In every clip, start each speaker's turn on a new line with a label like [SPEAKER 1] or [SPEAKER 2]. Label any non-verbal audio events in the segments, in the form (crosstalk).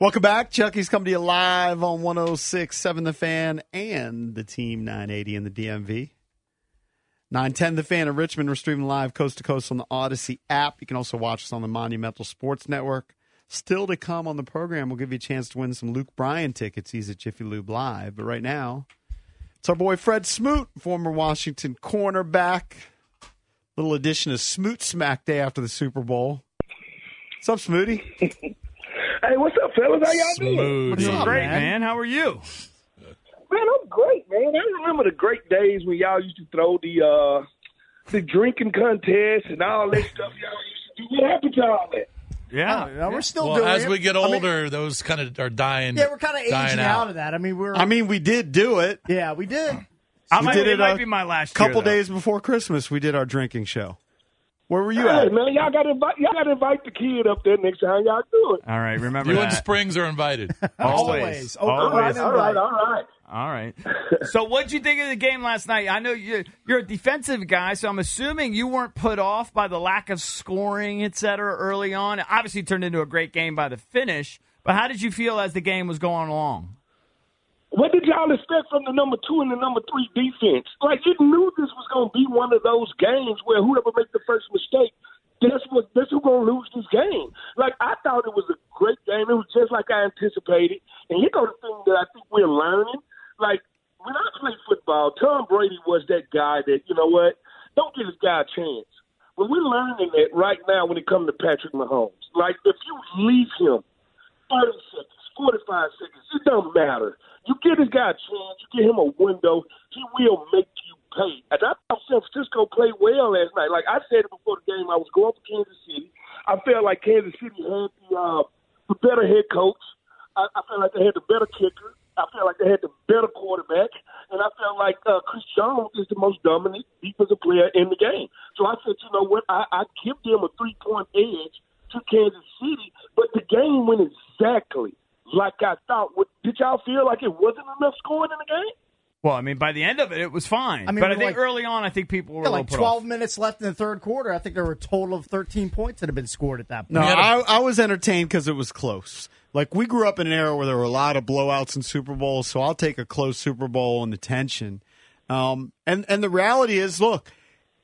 [SPEAKER 1] Welcome back. Chucky's coming to you live on 106.7 The Fan and the Team 980 in the DMV. 910 The Fan in Richmond. We're streaming live coast to coast on the Odyssey app. You can also watch us on the Monumental Sports Network. Still to come on the program, we'll give you a chance to win some Luke Bryan tickets. He's at Jiffy Lube Live. But right now, it's our boy Fred Smoot, former Washington cornerback. Little edition of Smoot Smack Day after the Super Bowl. What's up, Smooty? (laughs)
[SPEAKER 2] Hey, what's up, fellas? How y'all doing?
[SPEAKER 1] What's up,
[SPEAKER 3] Great,
[SPEAKER 1] man?
[SPEAKER 3] man. How are you?
[SPEAKER 2] Man, I'm great, man. I remember the great days when y'all used to throw the uh the drinking contest and all that (laughs) stuff y'all used to do. What happened to all that?
[SPEAKER 3] Yeah.
[SPEAKER 1] Yeah, we're still
[SPEAKER 4] Well,
[SPEAKER 1] doing
[SPEAKER 4] as
[SPEAKER 1] it.
[SPEAKER 4] we get
[SPEAKER 1] I mean-
[SPEAKER 4] older, those kind of are dying.
[SPEAKER 5] Yeah, we're kind of aging out. of that. I mean, we're.
[SPEAKER 1] I mean, we did do it.
[SPEAKER 5] yeah, we did.
[SPEAKER 3] I
[SPEAKER 1] We
[SPEAKER 3] might,
[SPEAKER 1] did
[SPEAKER 3] it
[SPEAKER 1] it
[SPEAKER 3] might
[SPEAKER 1] a
[SPEAKER 3] be my last
[SPEAKER 1] couple
[SPEAKER 3] year,
[SPEAKER 1] days before Christmas, we did our drinking show. Where were you
[SPEAKER 2] Hey,
[SPEAKER 1] at?
[SPEAKER 2] man, y'all got to invite y'all got to invite the kid up there next time y'all do it.
[SPEAKER 3] All right, remember
[SPEAKER 4] You
[SPEAKER 3] that.
[SPEAKER 4] and Springs are invited. (laughs)
[SPEAKER 3] Always.
[SPEAKER 5] Always. Oh,
[SPEAKER 2] All right, all right, all right.
[SPEAKER 3] All right. So, what'd you think of the game last night? I know you're, you're a defensive guy, so I'm assuming you weren't put off by the lack of scoring, et cetera, early on. It obviously turned into a great game by the finish, but how did you feel as the game was going along?
[SPEAKER 2] What did y'all expect from the number two and the number three defense? Like you knew this was going to be one of those games where whoever makes the first mistake, that's what that's who going to lose this game. Like I thought it was a great game. It was just like I anticipated. And here go the thing that I think we're learning. Like when I played football, Tom Brady was that guy that you know what? Don't give this guy a chance. But we're learning that right now when it comes to Patrick Mahomes. Like if you leave him 30 seconds, 45 seconds, it don't matter. You give this guy a chance, you give him a window, he will make you pay. And I thought San Francisco played well last night. Like I said it before the game, I was going for Kansas City. I felt like Kansas City had the, uh, the better head coach. I, I felt like they had the better kicker. I felt like they had the better quarterback. And I felt like uh, Chris Jones is the most dominant defensive player in the game. So I said, you know what? I, I give them a three point edge to Kansas City, but the game went exactly like I thought. What, did y'all feel like it wasn't enough scoring in the game?
[SPEAKER 3] Well, I mean, by the end of it, it was fine.
[SPEAKER 5] I mean,
[SPEAKER 3] but I think
[SPEAKER 5] like-
[SPEAKER 3] early on, I think people were
[SPEAKER 5] Yeah,
[SPEAKER 3] a
[SPEAKER 5] like
[SPEAKER 3] put
[SPEAKER 5] 12
[SPEAKER 3] off.
[SPEAKER 5] minutes left in the third quarter. I think there were a total of 13 points that had been scored at that point.
[SPEAKER 1] No, I, I was entertained because it was close. Like we grew up in an era where there were a lot of blowouts in Super Bowls, so I'll take a close Super Bowl and the tension. Um, and and the reality is, look,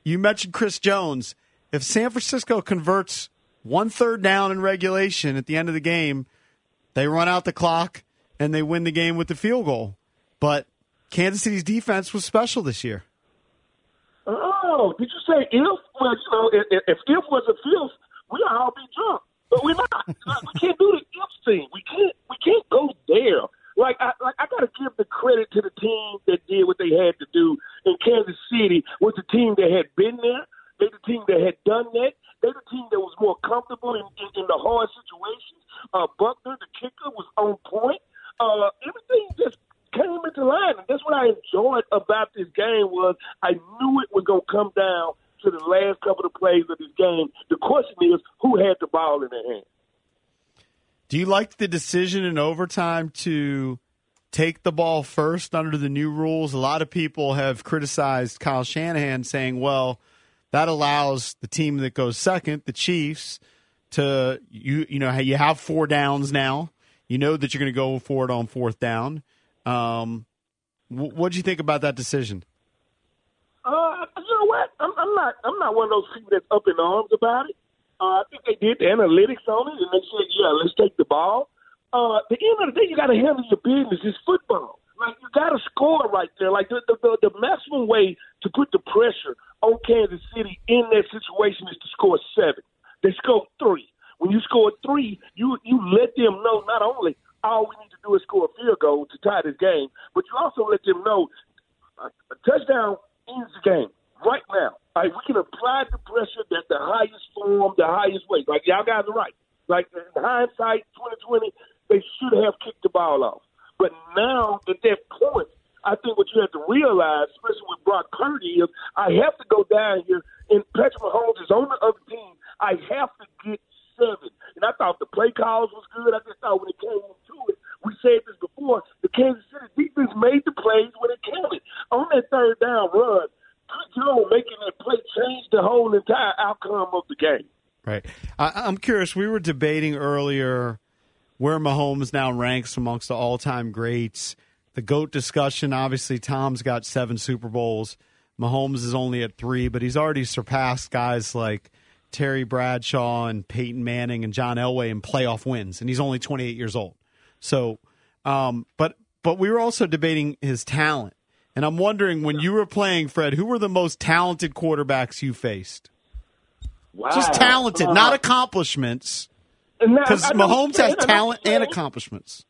[SPEAKER 1] you mentioned Chris Jones. If San Francisco converts one third down in regulation at the end of the game, they run out the clock and they win the game with the field goal. But Kansas City's defense was special this year.
[SPEAKER 2] Oh, did you say if? Well, you know, if, if if was a fifth, we'd all be drunk. But we're not. (laughs) We can't do the if thing. We can't. We can't go there. Like I, like I got to give the credit to the team that did what they had to do in Kansas City. Was the team that had been there. They the team that had done that. They the team that was more comfortable in, in, in the hard situations. Uh, Butker, the kicker, was on point. Uh, everything just came into line, and that's what I enjoyed about this game was I knew it was going to come down to the last couple of plays of this game. The question is, who had the ball in their hand?
[SPEAKER 1] Do you like the decision in overtime to take the ball first under the new rules? A lot of people have criticized Kyle Shanahan, saying, well, that allows the team that goes second, the Chiefs, to you you know you have four downs now. You know that you're going to go for it on fourth down. Um, what do you think about that decision?
[SPEAKER 2] Uh, you know what? I'm, I'm not. I'm not one of those people that's up in arms about it. Uh, I think they did the analytics on it, and they said, "Yeah, let's take the ball." Uh, the end of the day, you got to handle your business. It's football. Like you got to score right there. Like the, the the the maximum way to put the pressure on Kansas City in that situation is to score seven. They scored three. When you score three, you you let them know not only all we need to do is score a field goal to tie this game, but you also let them know a, a touchdown ends the game right now. Like we can apply the pressure that the highest form, the highest way. Like y'all guys are right. Like in hindsight, 2020, they should have kicked the ball off. But now at that point, I think what you have to realize, especially with Brock Purdy, is I have to go down here, and Patrick Mahomes is on the other. I have to get seven. And I thought the play calls was good. I just thought when it came to it, we said this before, the Kansas City defense made the plays when it counted. On that third down run, good job making that play change the whole entire outcome of the game.
[SPEAKER 1] Right. I, I'm curious. We were debating earlier where Mahomes now ranks amongst the all-time greats. The goat discussion. Obviously, Tom's got seven Super Bowls. Mahomes is only at three, but he's already surpassed guys like Terry Bradshaw and Peyton Manning and John Elway in playoff wins, and he's only 28 years old. So, um, but but we were also debating his talent, and I'm wondering when you were playing, Fred, who were the most talented quarterbacks you faced?
[SPEAKER 2] Wow.
[SPEAKER 1] Just talented,
[SPEAKER 2] Uh,
[SPEAKER 1] not accomplishments. Because Mahomes has
[SPEAKER 2] saying, I know
[SPEAKER 1] talent and accomplishments.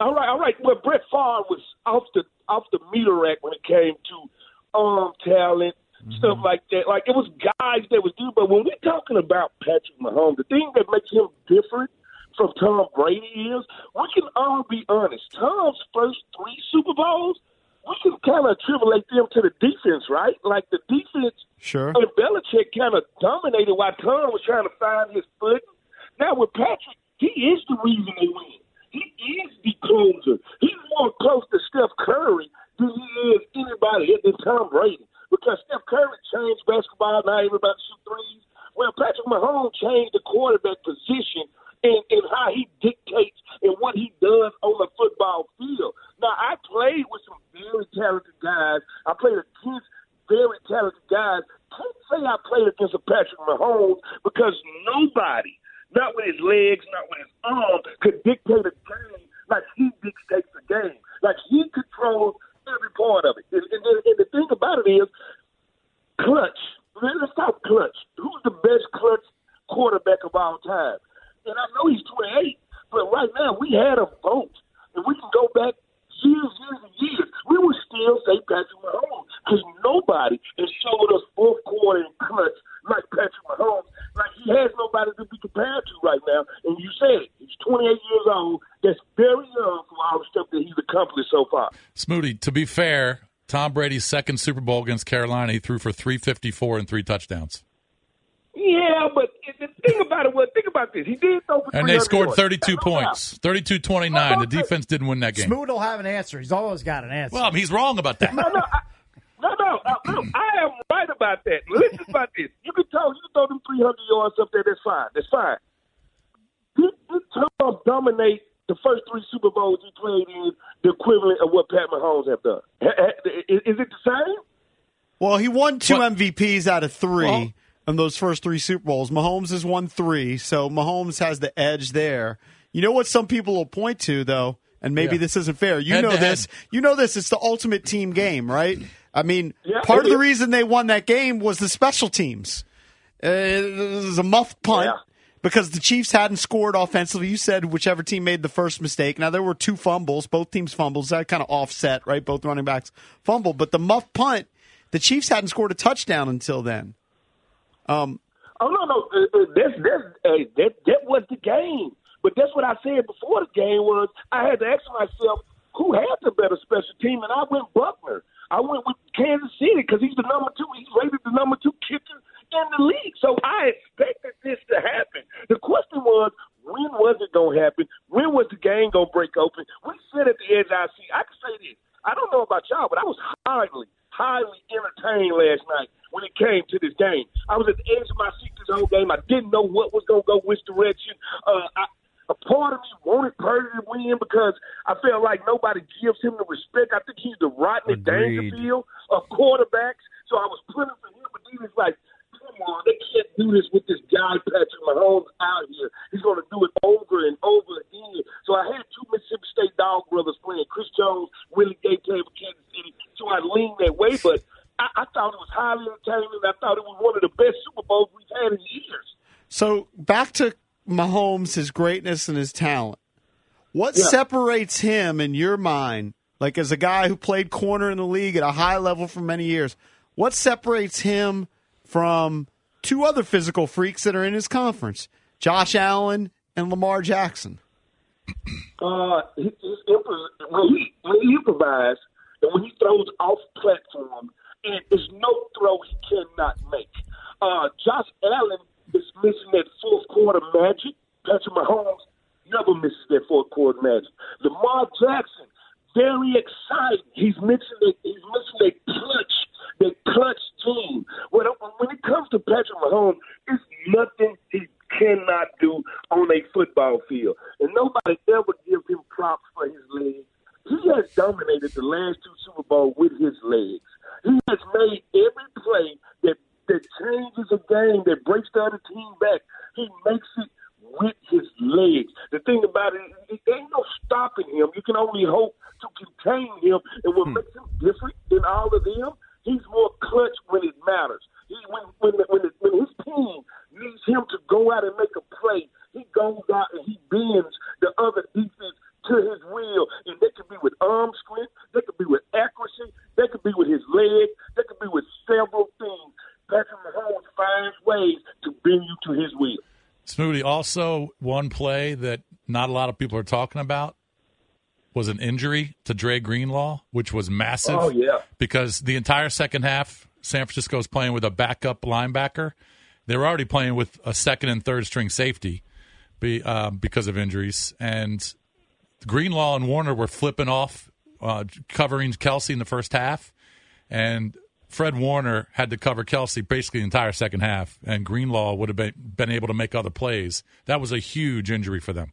[SPEAKER 2] All right, all right. Well, Brett Favre was off the off the meter rack when it came to um talent, Mm-hmm. stuff like that. Like it was guys that was good, but when we're talking about Patrick Mahomes, the thing that makes him different from Tom Brady is we can all be honest. Tom's first three Super Bowls, we can kind of attribute them to the defense, right? Like the defense
[SPEAKER 1] Sure.
[SPEAKER 2] and Belichick kind of dominated while Tom was trying to find his footing. Now with Patrick, he is the reason they win. He is the closer. He's more close to Steph Curry than he is anybody than Tom Brady. Because Steph Curry changed basketball, now everybody shoot threes. Well, Patrick Mahomes changed the quarterback position and, and how he dictates and what he does on the football field. Now, I played with some very talented guys. I played against very talented guys. Can't say I played against a Patrick Mahomes because nobody, not with his legs, not with his arm, could dictate a game like he dictates a game. Like he controls every part of it. And, and, the- and the thing about it is, clutch. Let's talk clutch. Who's the best clutch quarterback of all time? And I know he's 28, but right now we had a vote, and we can go back years, years, and years. We would still say Patrick Mahomes because nobody has showed us fourth quarter and clutch like Patrick Mahomes. Like he has nobody to be compared to right now. And you said it. He's 28 years old. That's very young for all the stuff that he's accomplished so far.
[SPEAKER 4] Smootty, to be fair, Tom Brady's second Super Bowl against Carolina, he threw for 354 and three touchdowns.
[SPEAKER 2] Yeah, but the thing about it was, think about this. He did throw for
[SPEAKER 4] And they scored 32
[SPEAKER 2] No
[SPEAKER 4] points. 32 29. The defense didn't win that game.
[SPEAKER 5] Smoot will have an answer. He's always got an answer.
[SPEAKER 4] Well, he's wrong about that.
[SPEAKER 2] No, no, I, no, no, uh, no. I am right about that. Listen (laughs) about this. You can tell you can throw them 300 yards up there. That's fine. That's fine. Did, did Tom dominate the first three Super Bowls he played in the equivalent of what Pat Mahomes have done? Is, is it the same?
[SPEAKER 1] Well, he won two
[SPEAKER 4] What?
[SPEAKER 1] MVPs out of three
[SPEAKER 4] Well-
[SPEAKER 1] in those first three Super Bowls. Mahomes has won three, so Mahomes has the edge there. You know what some people will point to, though, and maybe
[SPEAKER 4] Yeah.
[SPEAKER 1] this isn't fair. You
[SPEAKER 4] Head
[SPEAKER 1] know
[SPEAKER 4] to head.
[SPEAKER 1] this. You know this. It's the ultimate team game, right? I mean,
[SPEAKER 2] Yeah,
[SPEAKER 1] part of the reason they won that game was the special teams. Uh, it was a muff punt.
[SPEAKER 2] Yeah.
[SPEAKER 1] Because the Chiefs hadn't scored offensively. You said whichever team made the first mistake. Now there were two fumbles, both teams fumbles. That kind of offset, right? Both running backs fumbled, but the muff punt, the Chiefs hadn't scored a touchdown until then. Um,
[SPEAKER 2] Oh no, no, uh, uh, that's that's uh, that that was the game. But that's what I said before the game was I had to ask myself who had the better special team, and I went Butker. I went with Kansas City because he's the number two. He's rated the number two kicker in the league. So I expected this to happen. The question was, when was it going to happen? When was the game going to break open? We said at the edge of our seat. I can say this. I don't know about y'all, but I was highly, highly entertained last night when it came to this game. I was at the edge of my seat this whole game. I didn't know what was going to go which direction. Uh, I, a part of me wanted Purdy to win because I felt like nobody gives him the respect. I think he's the Rodney
[SPEAKER 3] Agreed.
[SPEAKER 2] Dangerfield of quarterbacks. So I was pulling for him, but then it's like come on, they can't do this with this guy Patrick Mahomes out here. He's going to do it over and over again. So I had two Mississippi State dog brothers playing, Chris Jones, Willie Gay playing for Kansas City. So I leaned that way, but I, I thought it was highly entertaining. I thought it was one of the best Super Bowls we've had in years.
[SPEAKER 1] So back to Mahomes, his greatness and his talent. What
[SPEAKER 2] Yeah.
[SPEAKER 1] separates him in your mind, like as a guy who played corner in the league at a high level for many years? What separates him from two other physical freaks that are in his conference, Josh Allen and Lamar Jackson?
[SPEAKER 2] uh, when he when he improvises and when he throws off platform, and there's no throw he cannot make. Uh, Josh Allen is missing that fourth quarter magic. Patrick Mahomes never misses that fourth quarter magic. Lamar Jackson, very exciting. He's missing that. He's missing that clutch, that clutch gene. When when it comes to Patrick Mahomes, it's nothing he cannot do on a football field. And nobody ever gives him props for his legs. He has dominated the last two Super Bowls with his legs. He has made every play that changes a game, that breaks the other team back. He makes it with his legs. The thing about it, it ain't no stopping him. You can only hope to contain him. And what hmm. makes him different than all of them, he's more clutch when it matters. He, when when when, the, when his team needs him to go out and make a play, he goes out and he bends the other defense to his will. And that could be with arm strength, that could be with accuracy, that could be with his legs, that could be with several things. Ways to bend you to his will.
[SPEAKER 4] Smooty, also one play that not a lot of people are talking about was an injury to Dre Greenlaw, which was massive.
[SPEAKER 2] Oh, yeah.
[SPEAKER 4] Because the entire second half, San Francisco's playing with a backup linebacker. They were already playing with a second and third string safety be, um, because of injuries. And Greenlaw and Warner were flipping off, uh, covering Kelce in the first half. And Fred Warner had to cover Kelce basically the entire second half, and Greenlaw would have been, been able to make other plays. That was a huge injury for them.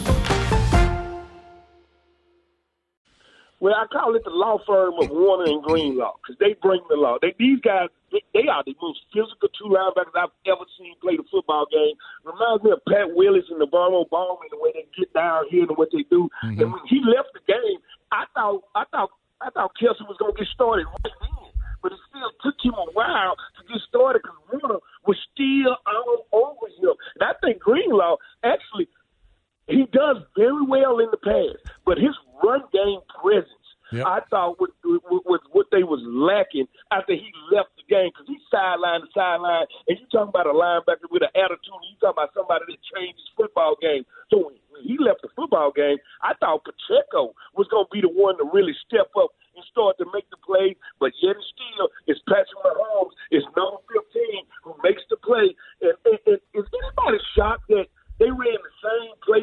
[SPEAKER 2] Well, I call it the law firm of Warner and Greenlaw because they bring the law. They, these guys, they, they are the most physical two linebackers I've ever seen play the football game. Reminds me of Pat Willis and NaVorro Bowman, the way they get down here and what they do. And mm-hmm. when he left the game, I thought, I thought, I thought Kelce was going to get started right then. But it still took him a while to get started because Warner was still all over him. And I think Greenlaw actually he does very well in the pass, but his run game presence,
[SPEAKER 4] Yep.
[SPEAKER 2] I thought was, was what they was lacking after he left the game because he's sideline to sideline, and you talking about a linebacker with an attitude, you talking about somebody that changed his football game. So when, he left the football game, I thought Pacheco was going to be the one to really step up and start to make the play, but yet and still, it's Patrick Mahomes, it's number 15 who makes the play. And, and, and is anybody shocked that they ran the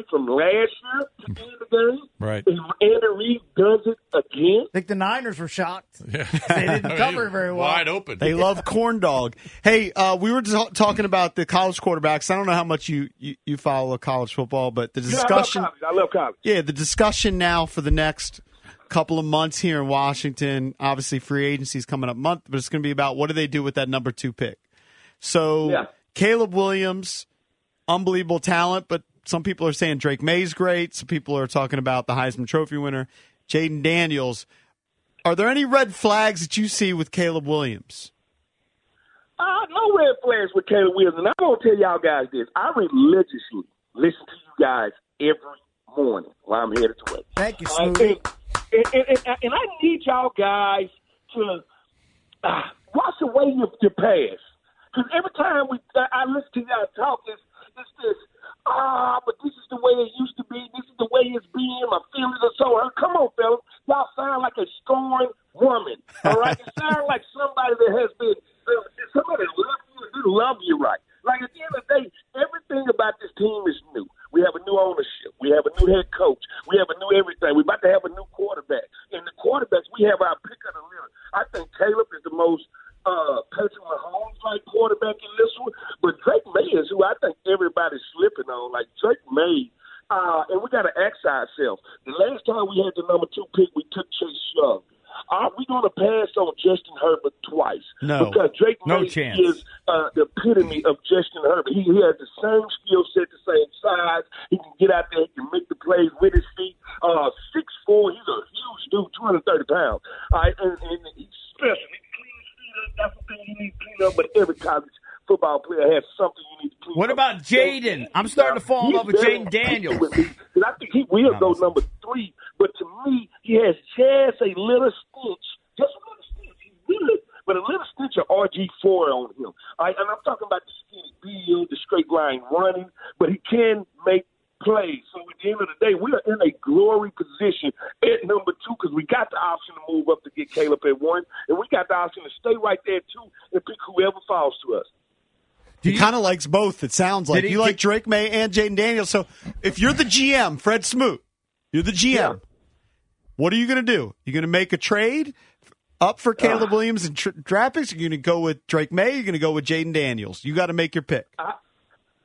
[SPEAKER 2] from last year to end the game?
[SPEAKER 4] Right.
[SPEAKER 2] And Andy Reid does it again?
[SPEAKER 5] I think the Niners were shocked. (laughs)
[SPEAKER 4] Yeah.
[SPEAKER 5] They didn't (laughs) cover it very well.
[SPEAKER 4] Wide open.
[SPEAKER 1] They love corn dog. Hey, uh, we were ta- talking about the college quarterbacks. I don't know how much you, you, you follow college football, but the
[SPEAKER 2] Yeah, I love
[SPEAKER 1] discussion.
[SPEAKER 2] I love college.
[SPEAKER 1] Yeah, the discussion now for the next couple of months here in Washington. Obviously, free agency is coming up month, but it's going to be about what do they do with that number two pick. So
[SPEAKER 2] Yeah.
[SPEAKER 1] Caleb Williams, unbelievable talent, but some people are saying Drake Maye's great. Some people are talking about the Heisman Trophy winner, Jayden Daniels. Are there any red flags that you see with Caleb Williams?
[SPEAKER 2] Uh, no red flags with Caleb Williams. And I'm going to tell y'all guys this. I religiously listen to you guys every morning while I'm headed to work.
[SPEAKER 5] Thank you,
[SPEAKER 2] Uh, and, and, and, and, and I need y'all guys to uh, wash away your, your past. Because every time we I listen to y'all talk, it's, it's this, ah, but this is the way it used to be. This is the way it's being. My feelings are so hurt. Come on, fellas. Y'all sound like a scorned woman. All right? you sound like somebody that has been, uh, somebody that loves you and didn't love you right. Like at the end of the day, everything about this team is new. We have a new ownership. We have a new head coach. We have a new everything. We're about to have a new quarterback. And the quarterbacks, we have our pick of the litter. I think Caleb is the most uh, Patrick Mahomes like quarterback in this one, but Drake Maye is who I think everybody's slipping on. Like Drake Maye, uh, and we got to ask ourselves: the last time we had the number two pick, we took Chase Young. Are we going to pass on Justin Herbert twice?
[SPEAKER 1] No.
[SPEAKER 2] because Drake
[SPEAKER 3] No
[SPEAKER 2] Maye
[SPEAKER 3] chance.
[SPEAKER 2] is uh, the epitome of Justin Herbert. He, he has the same skill set, the same size. He can get out there, he can make the plays with his feet. Uh, six four, he's a huge dude, two hundred thirty pounds. All right, and, and he's special. He can clean his feet up. That's the thing you need to clean up. But every college football player has something you need to clean
[SPEAKER 3] What
[SPEAKER 2] up.
[SPEAKER 3] about Jayden? I'm starting to fall in love with Jayden Daniels.
[SPEAKER 2] with me, 'cause I think he will go number three. But to me, he has just a little stench, just a little stench. He's good, but a little stench of RG four on him. All right, and I'm talking about the skinny build, the straight line running, but he can make plays. So at the end of the day, we are in a glory position at number two because we got the option to move up to get Caleb at one, and we got the option to stay right there too and pick whoever falls to us.
[SPEAKER 1] He kind of likes both. It sounds like
[SPEAKER 3] he-
[SPEAKER 1] you like Drake Maye and Jayden Daniels. So if you're the GM, Fred Smoot, you're the GM.
[SPEAKER 2] Yeah.
[SPEAKER 1] What are you going to do? You're going to make a trade up for Caleb Williams and tr- draft picks. You're going to go with Drake Maye. You're going to go with Jayden Daniels. You got to make your pick.
[SPEAKER 2] I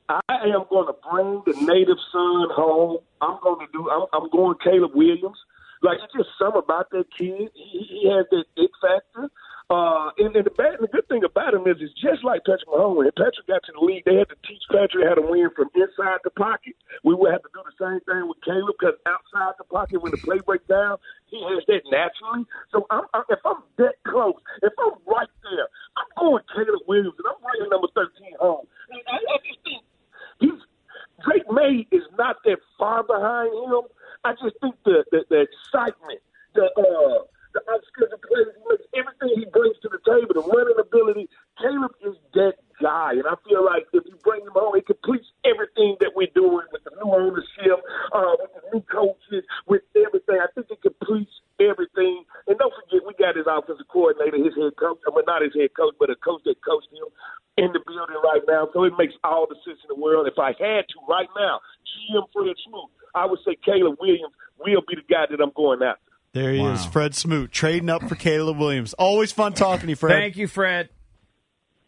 [SPEAKER 2] am going to bring the native son home. I'm going to do. I'm, I'm going Caleb Williams. Like it's just something about that kid. He, he has that it factor. Uh, and, and the bad, the good thing about him is, it's just like Patrick Mahomes. When Patrick got to the league, they had to teach Patrick how to win from inside the pocket. We will have to do the same thing with Caleb because outside the pocket, when the play breaks down, he has that naturally. So I'm, I, if I'm that close, if I'm right there, I'm going Caleb Williams, and I'm bringing number 13 home. And I, I just think he's Drake Maye is not that far behind him. I just think the the, the excitement, the uh, the unscheduled plays he makes, everything he brings to the table, the running ability. Caleb is that guy, and I feel like if you bring him home, he completes everything that we're doing with the new ownership, uh, with the new coaches, with everything. I think it completes everything. And don't forget, we got his offensive coordinator, his head coach. I mean, not his head coach, but a coach that coached him in the building right now. So it makes all the sense in the world. If I had to right now, GM Fred Smoot, I would say Caleb Williams will be the guy that I'm going after.
[SPEAKER 1] There he is, Fred Smoot, trading up for Caleb Williams. Always fun talking to you, Fred.
[SPEAKER 3] Thank you, Fred.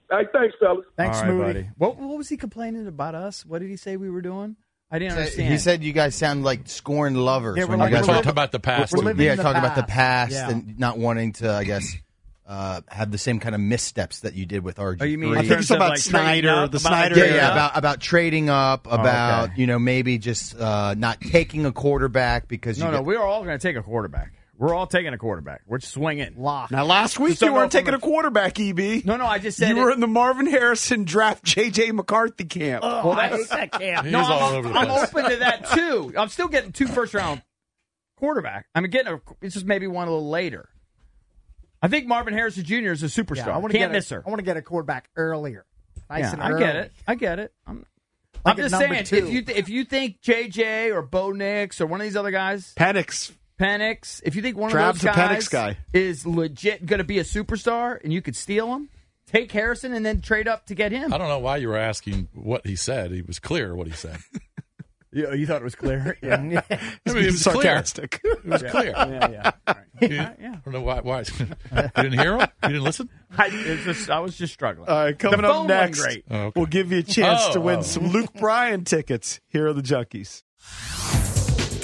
[SPEAKER 2] Hey, thanks, fellas.
[SPEAKER 5] Thanks,
[SPEAKER 3] All right,
[SPEAKER 5] Smootty.
[SPEAKER 3] buddy. What, what was he complaining about us? What did he say we were doing? I didn't understand.
[SPEAKER 6] He said you guys sound like scorned lovers
[SPEAKER 5] Yeah, we're
[SPEAKER 6] when
[SPEAKER 5] like-
[SPEAKER 6] you guys
[SPEAKER 4] Talk about the past.
[SPEAKER 5] we're living
[SPEAKER 6] yeah,
[SPEAKER 5] in the
[SPEAKER 6] talking about the
[SPEAKER 5] past.
[SPEAKER 6] past
[SPEAKER 5] Yeah.
[SPEAKER 6] and not wanting to, I guess, uh, have the same kind of missteps that you did with RG.
[SPEAKER 3] Oh, you mean
[SPEAKER 1] I think it's about
[SPEAKER 3] like,
[SPEAKER 1] Snyder,
[SPEAKER 3] up,
[SPEAKER 1] the
[SPEAKER 3] about
[SPEAKER 1] Snyder
[SPEAKER 6] yeah,
[SPEAKER 3] trading
[SPEAKER 6] yeah,
[SPEAKER 3] up?
[SPEAKER 6] about about trading up, about
[SPEAKER 3] okay.
[SPEAKER 6] you know maybe just uh, not taking a quarterback because
[SPEAKER 3] No,
[SPEAKER 6] you
[SPEAKER 3] no,
[SPEAKER 6] get-
[SPEAKER 3] we're all going to take a quarterback. We're all taking a quarterback. We're swinging.
[SPEAKER 5] Lock.
[SPEAKER 1] Now, last week
[SPEAKER 3] Just
[SPEAKER 1] you weren't taking
[SPEAKER 3] a-
[SPEAKER 1] a quarterback, EB.
[SPEAKER 3] No, no, I just said
[SPEAKER 1] you
[SPEAKER 3] it-
[SPEAKER 1] were in the Marvin Harrison draft JJ McCarthy camp.
[SPEAKER 5] Oh, I hate that camp.
[SPEAKER 3] No,
[SPEAKER 4] all
[SPEAKER 3] I'm,
[SPEAKER 4] over
[SPEAKER 3] I'm open to that too. I'm still getting two first round quarterback. I'm getting a. It's just maybe one a little later. I think Marvin Harrison Jr. is a superstar.
[SPEAKER 5] Yeah, I want
[SPEAKER 3] Can't
[SPEAKER 5] get
[SPEAKER 3] miss
[SPEAKER 5] a,
[SPEAKER 3] her.
[SPEAKER 5] I want to get a quarterback earlier. Nice
[SPEAKER 3] yeah,
[SPEAKER 5] and
[SPEAKER 3] I
[SPEAKER 5] early.
[SPEAKER 3] get it. I get it. I'm,
[SPEAKER 5] Like
[SPEAKER 3] I'm just saying,
[SPEAKER 5] two.
[SPEAKER 3] if you th- if you think JJ or Bo Nix or one of these other guys,
[SPEAKER 1] Penix.
[SPEAKER 3] Penix, if you think one
[SPEAKER 1] Trav's
[SPEAKER 3] of
[SPEAKER 1] a
[SPEAKER 3] those
[SPEAKER 1] Penix
[SPEAKER 3] guys
[SPEAKER 1] guy.
[SPEAKER 3] is legit going to be a superstar and you could steal him, take Harrison and then trade up to get him.
[SPEAKER 4] I don't know why you were asking what he said. He was clear what he said. (laughs)
[SPEAKER 3] You, you thought it was clear? (laughs) yeah, (laughs)
[SPEAKER 4] I mean, it was
[SPEAKER 1] sarcastic.
[SPEAKER 4] Clear. (laughs) It was clear.
[SPEAKER 3] yeah, yeah. All right.
[SPEAKER 4] You-
[SPEAKER 3] Yeah, yeah.
[SPEAKER 4] I don't know why. Why you didn't hear him? You didn't listen?
[SPEAKER 3] I, it's just, I was just struggling.
[SPEAKER 1] All right, coming
[SPEAKER 3] the
[SPEAKER 1] up next,
[SPEAKER 3] great.
[SPEAKER 4] Oh, okay.
[SPEAKER 1] we'll give you a chance
[SPEAKER 4] Oh,
[SPEAKER 1] to win
[SPEAKER 4] oh.
[SPEAKER 1] some Luke Bryan tickets. Here are the Junkies.